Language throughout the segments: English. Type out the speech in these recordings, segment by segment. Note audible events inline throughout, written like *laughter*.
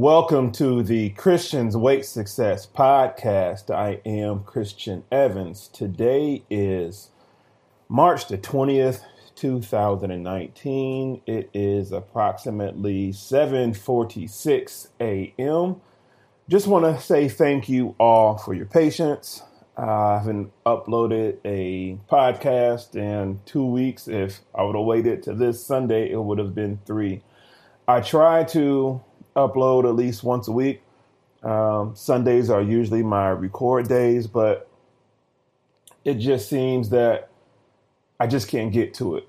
Welcome to the Christians Weight Success podcast. I am Christian Evans. Today is March the 20th, 2019. It is approximately 7:46 a.m. Just want to say thank you all for your patience. I haven't uploaded a podcast in 2 weeks. If I would have waited to this Sunday, it would have been 3. I try to upload at least once a week. Um, Sundays are usually my record days, but it just seems that I just can't get to it.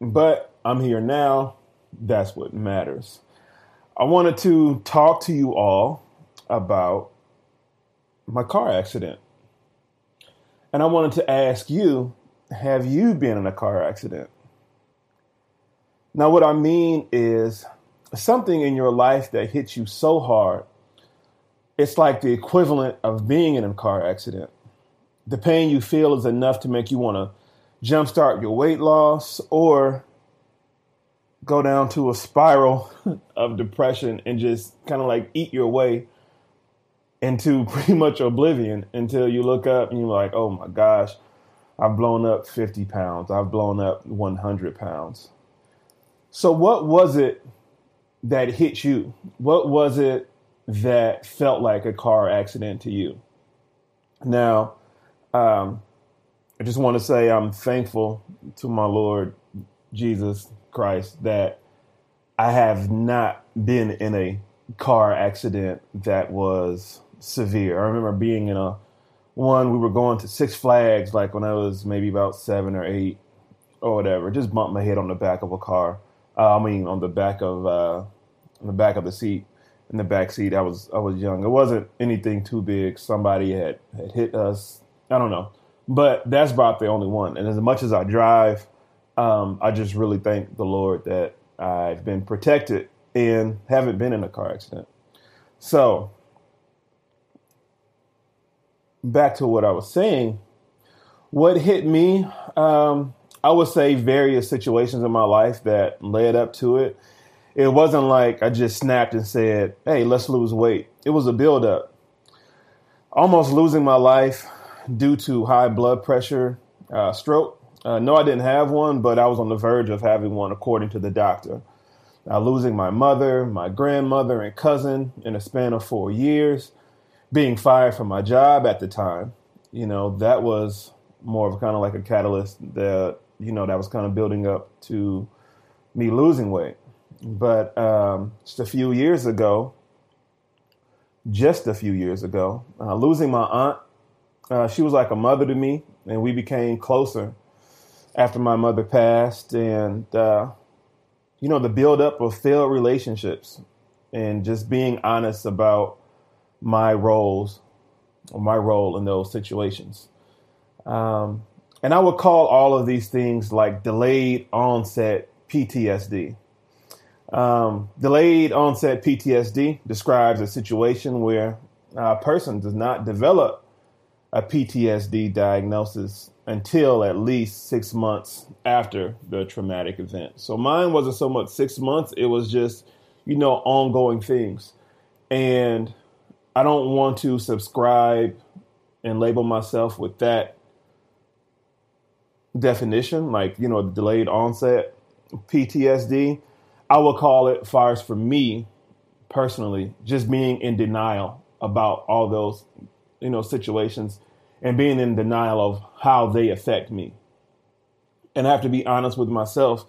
But I'm here now. That's what matters. I wanted to talk to you all about my car accident. And I wanted to ask you have you been in a car accident? Now, what I mean is, something in your life that hits you so hard, it's like the equivalent of being in a car accident. The pain you feel is enough to make you want to jumpstart your weight loss or go down to a spiral *laughs* of depression and just kind of like eat your way into *laughs* pretty much oblivion until you look up and you're like, oh my gosh, I've blown up 50 pounds, I've blown up 100 pounds. So, what was it that hit you? What was it that felt like a car accident to you? Now, um, I just want to say I'm thankful to my Lord Jesus Christ that I have not been in a car accident that was severe. I remember being in a one, we were going to Six Flags like when I was maybe about seven or eight or whatever. Just bumped my head on the back of a car uh, I mean, on the back of uh, on the back of the seat, in the back seat. I was I was young. It wasn't anything too big. Somebody had had hit us. I don't know, but that's about the only one. And as much as I drive, um, I just really thank the Lord that I've been protected and haven't been in a car accident. So back to what I was saying. What hit me? Um, I would say various situations in my life that led up to it. It wasn't like I just snapped and said, "Hey, let's lose weight." It was a buildup. Almost losing my life due to high blood pressure, uh, stroke. Uh, no, I didn't have one, but I was on the verge of having one, according to the doctor. Uh, losing my mother, my grandmother, and cousin in a span of four years. Being fired from my job at the time, you know, that was more of kind of like a catalyst that you know, that was kind of building up to me losing weight. But um, just a few years ago, just a few years ago, uh, losing my aunt, uh, she was like a mother to me, and we became closer after my mother passed. And, uh, you know, the buildup of failed relationships and just being honest about my roles, or my role in those situations. Um, and I would call all of these things like delayed onset PTSD. Um, delayed onset PTSD describes a situation where a person does not develop a PTSD diagnosis until at least six months after the traumatic event. So mine wasn't so much six months, it was just, you know, ongoing things. And I don't want to subscribe and label myself with that definition, like, you know, delayed onset PTSD, I would call it, fires for me personally, just being in denial about all those, you know, situations and being in denial of how they affect me. And I have to be honest with myself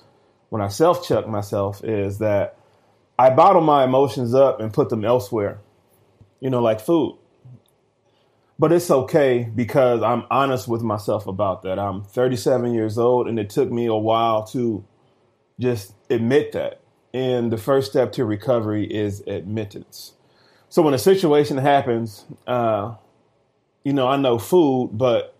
when I self check myself is that I bottle my emotions up and put them elsewhere, you know, like food but it's okay because I'm honest with myself about that. I'm 37 years old, and it took me a while to just admit that. And the first step to recovery is admittance. So when a situation happens, uh, you know, I know food, but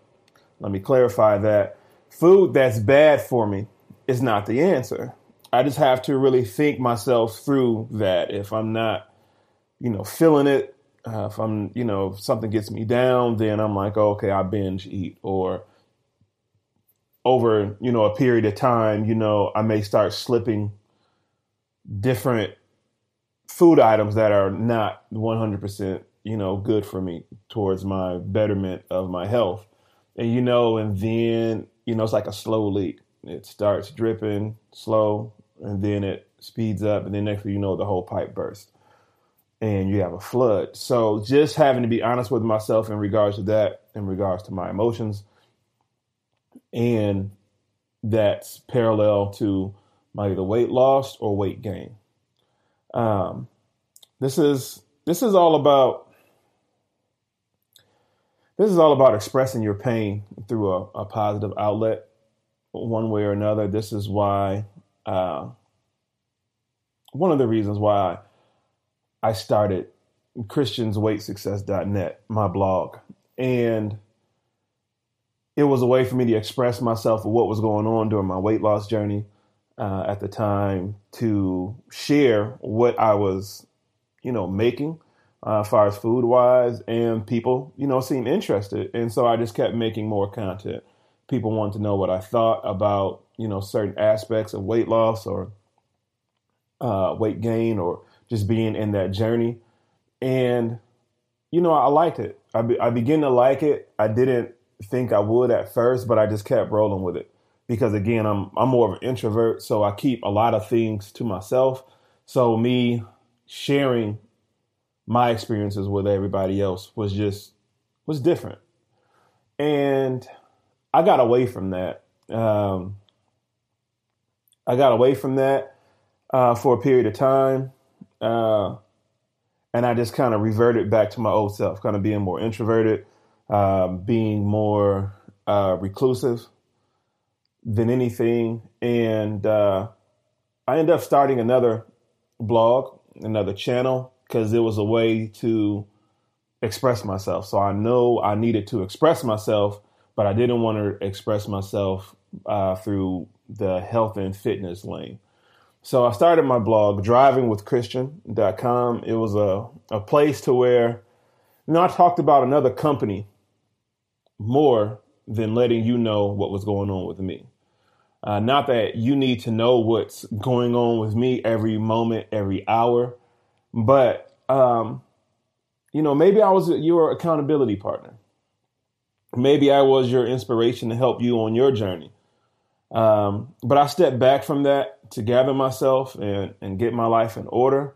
let me clarify that food that's bad for me is not the answer. I just have to really think myself through that. If I'm not, you know, feeling it, uh, if I'm, you know, if something gets me down, then I'm like, oh, okay, I binge eat. Or over, you know, a period of time, you know, I may start slipping different food items that are not 100% you know good for me towards my betterment of my health. And you know and then you know it's like a slow leak. It starts dripping slow and then it speeds up and then next thing you know the whole pipe bursts and you have a flood. So just having to be honest with myself in regards to that in regards to my emotions and that's parallel to my either weight loss or weight gain. Um, this is this is all about this is all about expressing your pain through a, a positive outlet, one way or another. This is why uh, one of the reasons why I started ChristiansWeightSuccess.net, my blog, and it was a way for me to express myself of what was going on during my weight loss journey uh, at the time, to share what I was, you know, making uh, as far as food wise, and people, you know, seemed interested. And so I just kept making more content. People wanted to know what I thought about, you know, certain aspects of weight loss or uh, weight gain or just being in that journey. And, you know, I liked it. I, be, I began to like it. I didn't think I would at first, but I just kept rolling with it because again, I'm I'm more of an introvert, so I keep a lot of things to myself. So me sharing my experiences with everybody else was just was different, and I got away from that. Um, I got away from that uh, for a period of time, uh, and I just kind of reverted back to my old self, kind of being more introverted, uh, being more uh, reclusive than anything, and uh, I ended up starting another blog, another channel because it was a way to express myself. So I know I needed to express myself, but I didn't want to express myself uh, through the health and fitness lane. So I started my blog, drivingwithchristian.com. It was a, a place to where, you know, I talked about another company more than letting you know what was going on with me. Uh, not that you need to know what's going on with me every moment, every hour, but um, you know, maybe I was your accountability partner. Maybe I was your inspiration to help you on your journey. Um, but I stepped back from that to gather myself and, and get my life in order.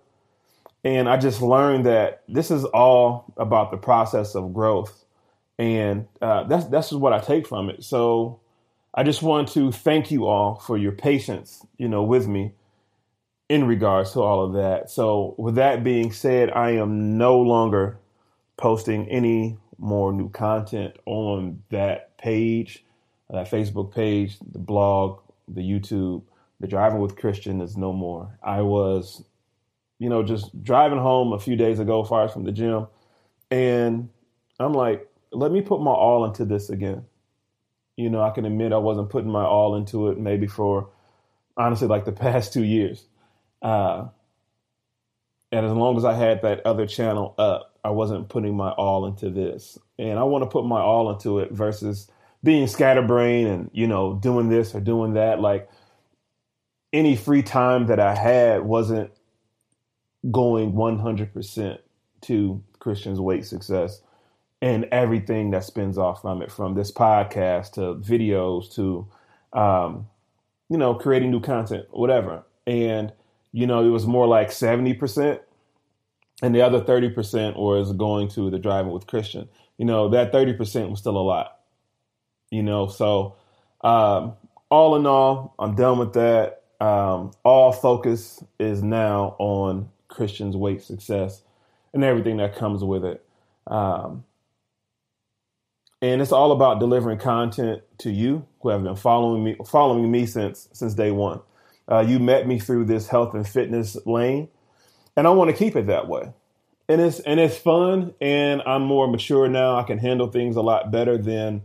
And I just learned that this is all about the process of growth. And uh, that's that's what I take from it. So I just want to thank you all for your patience, you know, with me in regards to all of that. So, with that being said, I am no longer posting any more new content on that page, that Facebook page, the blog, the YouTube. The driving with Christian is no more. I was, you know, just driving home a few days ago, far as from the gym, and I'm like, let me put my all into this again. You know, I can admit I wasn't putting my all into it maybe for honestly like the *laughs* past two years. Uh, and as long as I had that other channel up, I wasn't putting my all into this. And I want to put my all into it versus being scatterbrained and, you know, doing this or doing that. Like any free time that I had wasn't going 100% to Christian's weight success and everything that spins off from it, from this podcast to videos to, um, you know, creating new content, whatever. And you know, it was more like 70%. And the other 30% was going to the driving with Christian. You know, that 30% was still a lot. You know, so um, all in all, I'm done with that. Um, all focus is now on Christian's weight success and everything that comes with it. Um, and it's all about delivering content to you who have been following me following me since since day one. Uh, you met me through this health and fitness lane, and I want to keep it that way. And it's and it's fun, and I'm more mature now. I can handle things a lot better than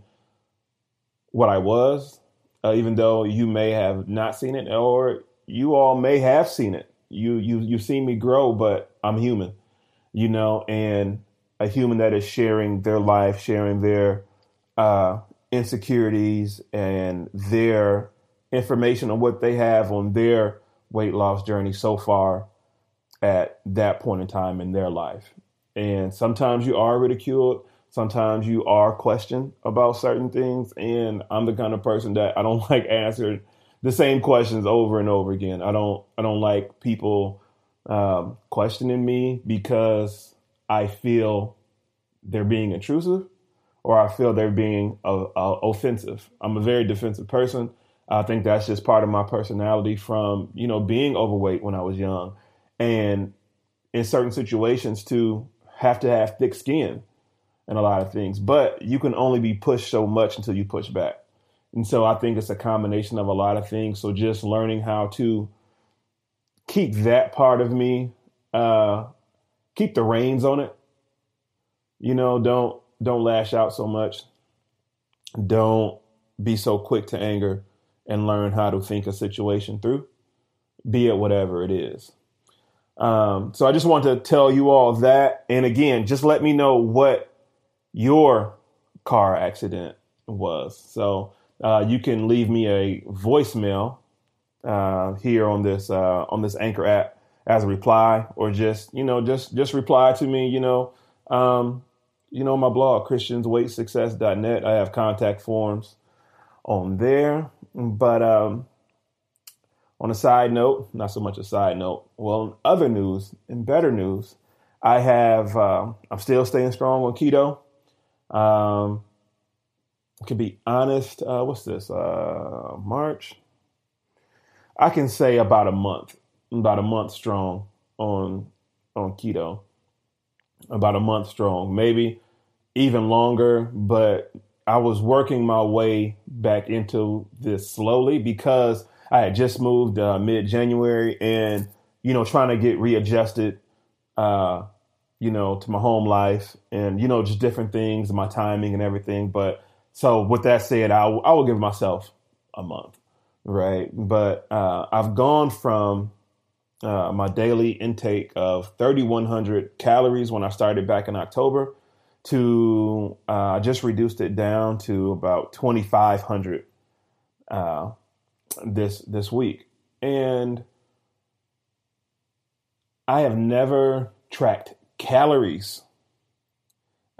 what I was, uh, even though you may have not seen it, or you all may have seen it. You you you've seen me grow, but I'm human, you know, and a human that is sharing their life, sharing their uh, insecurities and their information on what they have on their weight loss journey so far. at that point in time in their life. And sometimes you are ridiculed, sometimes you are questioned about certain things. And I'm the kind of person that I don't *laughs* like answering the same questions over and over again. I don't I don't like people um, questioning me because I feel they're being intrusive or I feel they're being uh, uh, offensive. I'm a very defensive person. I think that's just part of my personality from you know being overweight when I was young, and in certain situations to have to have thick skin and a lot of things. But you can only be pushed so much until you push back. And so I think it's a combination of a lot of things. So just learning how to keep that part of me, uh, keep the reins on it. You know, don't don't lash out so much. Don't be so quick to anger and learn how to think a situation through, be it whatever it is. Um, so I just want to tell you all that. And again, just let me know what your car accident was. So uh, you can leave me a voicemail uh, here on this uh, on this Anchor app as a reply, or just you know just just reply to me. You know, um, you know my blog christiansweightsuccess.net. I have contact forms on there. But um, on a side note, not so much a side note. Well, in other news, in better news, I have uh, I'm still staying strong on keto. Um, to be honest, uh, what's this? Uh, March. I can say about a month, about a month strong on on keto. About a month strong, maybe even longer, but I was working my way back into this slowly because I had just moved uh, mid January and you know trying to get readjusted, uh, you know, to my home life and you know just different things, my timing and everything. But so with that said, I, I will give myself a month, right? But uh, I've gone from uh, my daily intake of 3,100 calories when I started back in October to uh, I just reduced it down to about 2,500 uh, this this week, and I have never tracked calories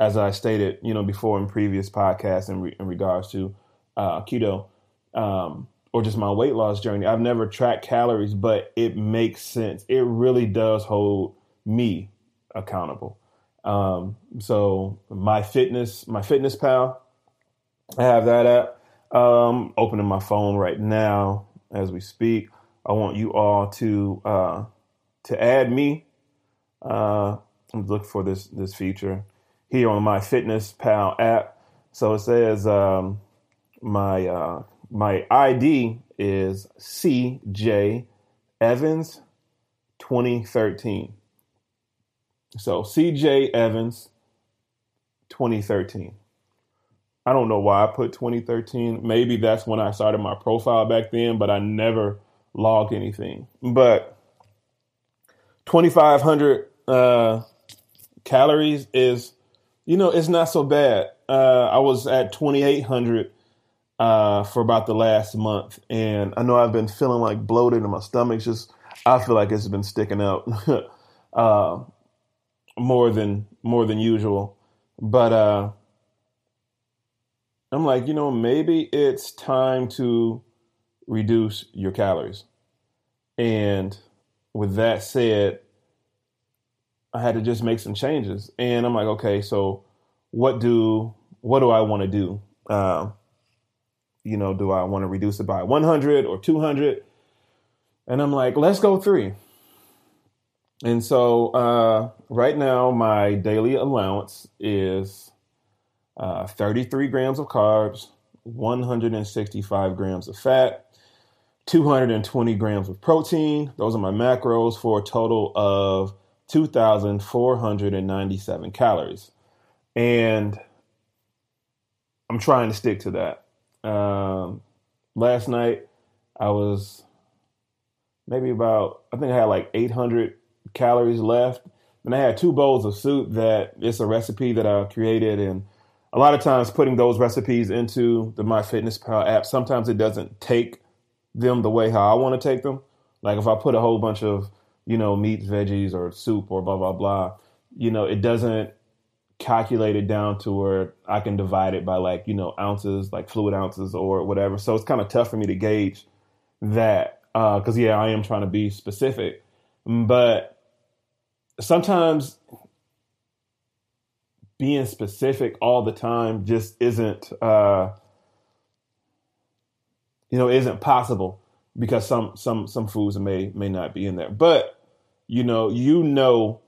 as I stated, you know, before in previous podcasts in, re- in regards to uh, keto. Um, or just my weight loss journey. I've never tracked calories, but it makes sense. It really does hold me accountable. Um, so my fitness, MyFitnessPal, I have that app. Um, opening my phone right now as we speak. I want you all to uh, to add me. Uh, I'm looking for this this feature here on MyFitnessPal app. So it says um, my uh, my ID is CJ Evans 2013. So CJ Evans 2013. I don't know why I put 2013. Maybe that's when I started my profile back then, but I never logged anything. But 2,500 uh, calories is you know, it's not so bad. Uh, I was at 2,800 uh, for about the last month, and I know I've been feeling like bloated, and my stomach's just. I feel like it's been sticking out *laughs* uh, more than more than usual, but uh, I'm like, you know, maybe it's time to reduce your calories. And with that said, I had to just make some changes. And I'm like, okay, so what do what do I want to do? Uh, you know, do I want to reduce it by 100 or 200? And I'm like, let's go three. And so uh, right now, my daily allowance is uh, 33 grams of carbs, 165 grams of fat, 220 grams of protein. Those are my macros for a total of 2,497 calories. And I'm trying to stick to that. Um, last night, I was maybe about, I think I had like 800 calories left. And I had two bowls of soup that it's a recipe that I created. And a lot of times putting those recipes into the MyFitnessPal app, sometimes it doesn't take them the way how I want to take them. Like if I put a whole bunch of you know, meats, veggies, or soup, or blah blah blah. You know, it doesn't calculate it down to where I can divide it by like you know ounces, like fluid ounces or whatever. So it's kind of tough for me to gauge that Uh, because uh, yeah, I am trying to be specific, but sometimes being specific all the time just isn't uh, you know isn't possible because some some some foods may may not be in there but you know you know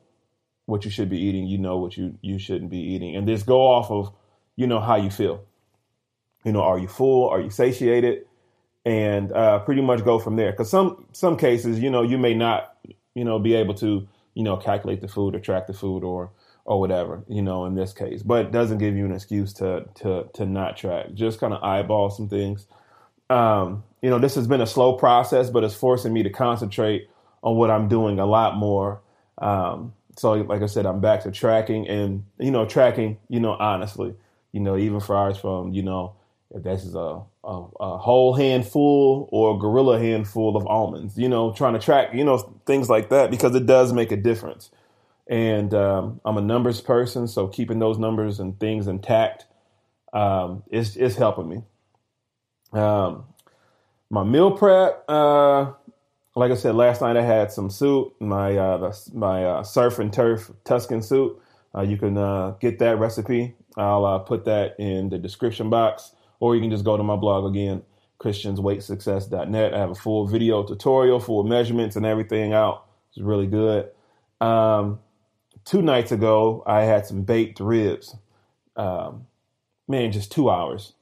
what you should be eating you know what you you shouldn't be eating and just go off of you know how you feel you know are you full are you satiated and uh, pretty much go from there because some some cases you know you may not you know be able to you know calculate the food or track the food or or whatever, you know, in this case. But it doesn't give you an excuse to to to not track. Just kind of eyeball some things. Um, you know, this has been a slow process, but it's forcing me to concentrate on what I'm doing a lot more. Um, so, like I said, I'm back to tracking and you know, tracking. You know, honestly, you know, even for from you know, if this is a, a, a whole handful or gorilla handful of almonds, you know, trying to track, you know, things like that because it does make a difference and um, I'm a numbers person, so keeping those numbers and things intact um, is is helping me. Um, my meal prep, uh, like I said last night, I had some soup, my uh, my uh, surf and turf Tuscan soup. Uh, you can uh, get that recipe. I'll uh, put that in the description box, or you can just go to my blog again, christiansweightsuccess.net. I have a full video tutorial, full measurements and everything out. It's really good. Um, two nights ago, I had some baked ribs. Um, man, just two hours.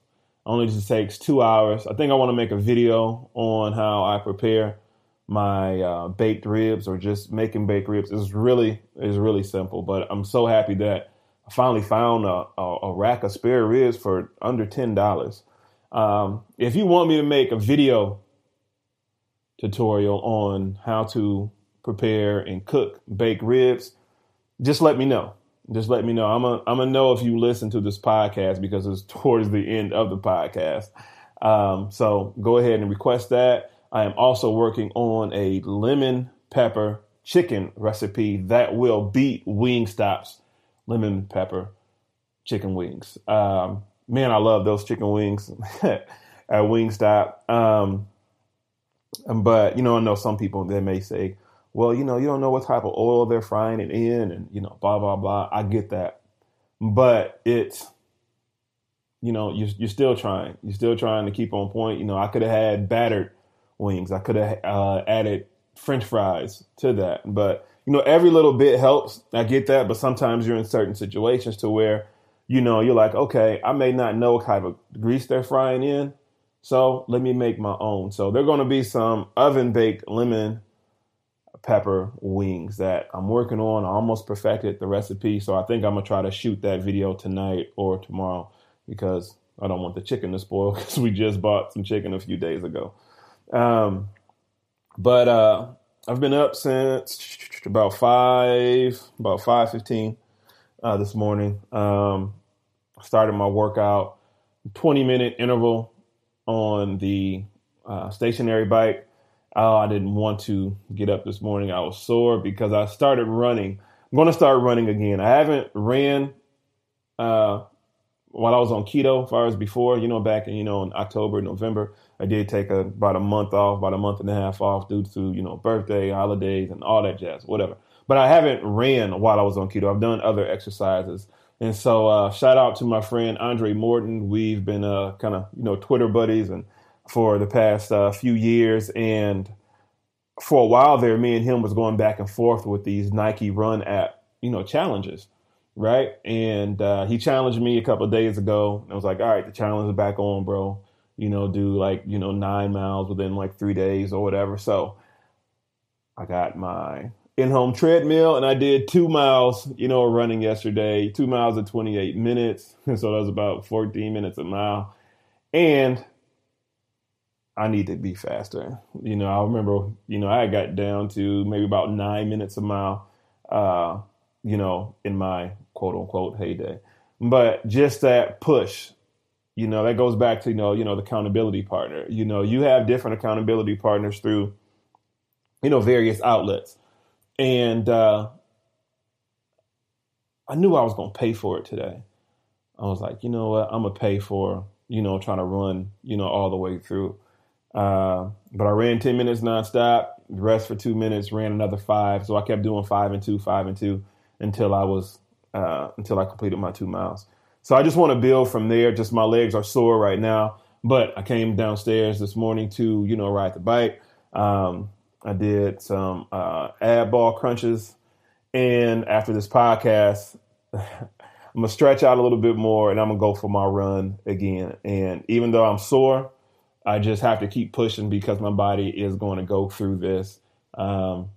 Only just takes two hours. I think I want to make a video on how I prepare my uh, baked ribs or just making baked ribs. is really it's really simple, but I'm so happy that I finally found a, a, a rack of spare ribs for under ten dollars. Um, if you want me to make a video tutorial on how to prepare and cook baked ribs, just let me know. Just let me know. I'm a, I'm gonna know if you listen to this podcast because it's *laughs* towards the end of the podcast. Um, so go ahead and request that. I am also working on a lemon pepper chicken recipe that will beat Wingstop's lemon pepper chicken wings. Um, man, I love those chicken wings *laughs* at Wingstop. Um, but you know, I know some people they may say, well, you know, you don't know what type of oil they're frying it in and, you know, blah, blah, blah. I get that. But it's, you know, you're, you're still trying. You're still trying to keep on point. You know, I could have had battered wings. I could have uh, added French fries to that. But, you know, every little bit helps. I get that. But sometimes you're in certain situations to where, you know, you're like, okay, I may not know what type of grease they're frying in. So let me make my own. So they're going to be some oven baked lemon pepper wings that I'm working on. I almost perfected the recipe, so I think I'm gonna try to shoot that video tonight or tomorrow because I don't want the chicken to spoil *laughs* because we just bought some chicken a few days ago. Um, but uh, I've been up since about five, about five fifteen uh, this morning. Um, started my workout, twenty minute interval on the uh, stationary bike oh, I didn't want to get up this morning. I was sore because I started running. I'm going to start running again. I haven't ran uh, while I was on keto, as far as before, you know, back in, you know, in October, November. I did take a, about a month off, about a month and a half off due to, you know, birthday, holidays, and all that jazz, whatever. But I haven't ran while I was on keto. I've done other exercises. And so, uh, shout out to my friend Andre Morton. We've been uh, kind of, you know, Twitter buddies and for the past uh, few years, and for a while there, me and him was going back and forth with these Nike Run app, you know, challenges, right? And uh, he challenged me a couple days ago. I was like, all right, the challenge is back on, bro. You know, do like you know nine miles within like three days or whatever. So I got my in-home treadmill and I did two miles, you know, running yesterday, two miles in 28 minutes. *laughs* so that was about 14 minutes a mile. And I need to be faster. You know, I remember, you know, I got down to maybe about nine minutes a mile, uh, you know, in my quote unquote heyday. But just that push, you know, that goes back to, you know, you know, the accountability partner. You know, you have different accountability partners through, you know, various outlets. and uh, I knew I was going to pay for it today. I was like, you know what, I'm gonna pay for you know trying to run you know all the way through. Uh, but I ran 10 minutes nonstop, rest for two minutes, ran another five. So I kept doing five and two, five and two until I was uh, until I completed my two miles. So I just want to build from there. Just my legs are sore right now, but I came downstairs this morning to you know ride the bike. Um, I did some uh, ab ball crunches, and after this podcast, *laughs* I'm gonna stretch out a little bit more, and I'm gonna go for my run again. And even though I'm sore, I just have to keep pushing because my body is going to go through this. Um,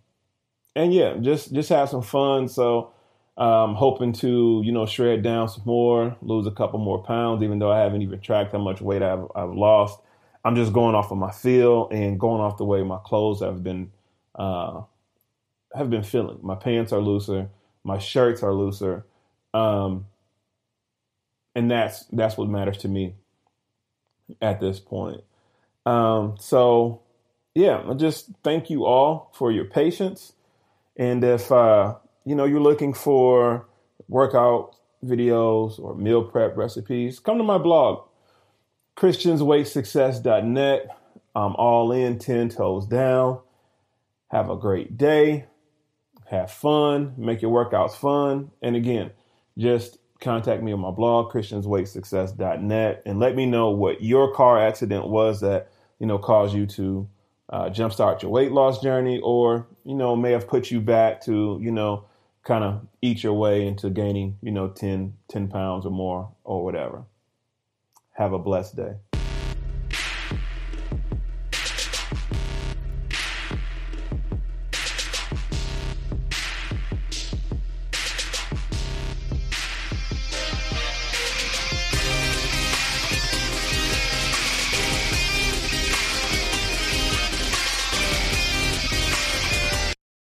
and yeah, just just have some fun. So um, hoping to, you know, shred down some more, lose a couple more pounds, even though I haven't even tracked how much weight I've, I've lost. I'm just going off of my feel and going off the way my clothes have been uh, have been feeling. My pants are looser, my shirts are looser, um, and that's that's what matters to me at this point. Um, so, yeah, I just thank you all for your patience, and if uh, you know, you're looking for workout videos or meal prep recipes, come to my blog, christiansweightsuccess.net. I'm all in, 10 toes down. Have a great day. Have fun. Make your workouts fun. And again, just contact me on my blog, christiansweightsuccess.net, and let me know what your car accident was that, you know, caused you to uh, jumpstart your weight loss journey or, you know, may have put you back to, you know, kind of eat your way into gaining, you know, 10, 10 pounds or more or whatever. Have a blessed day.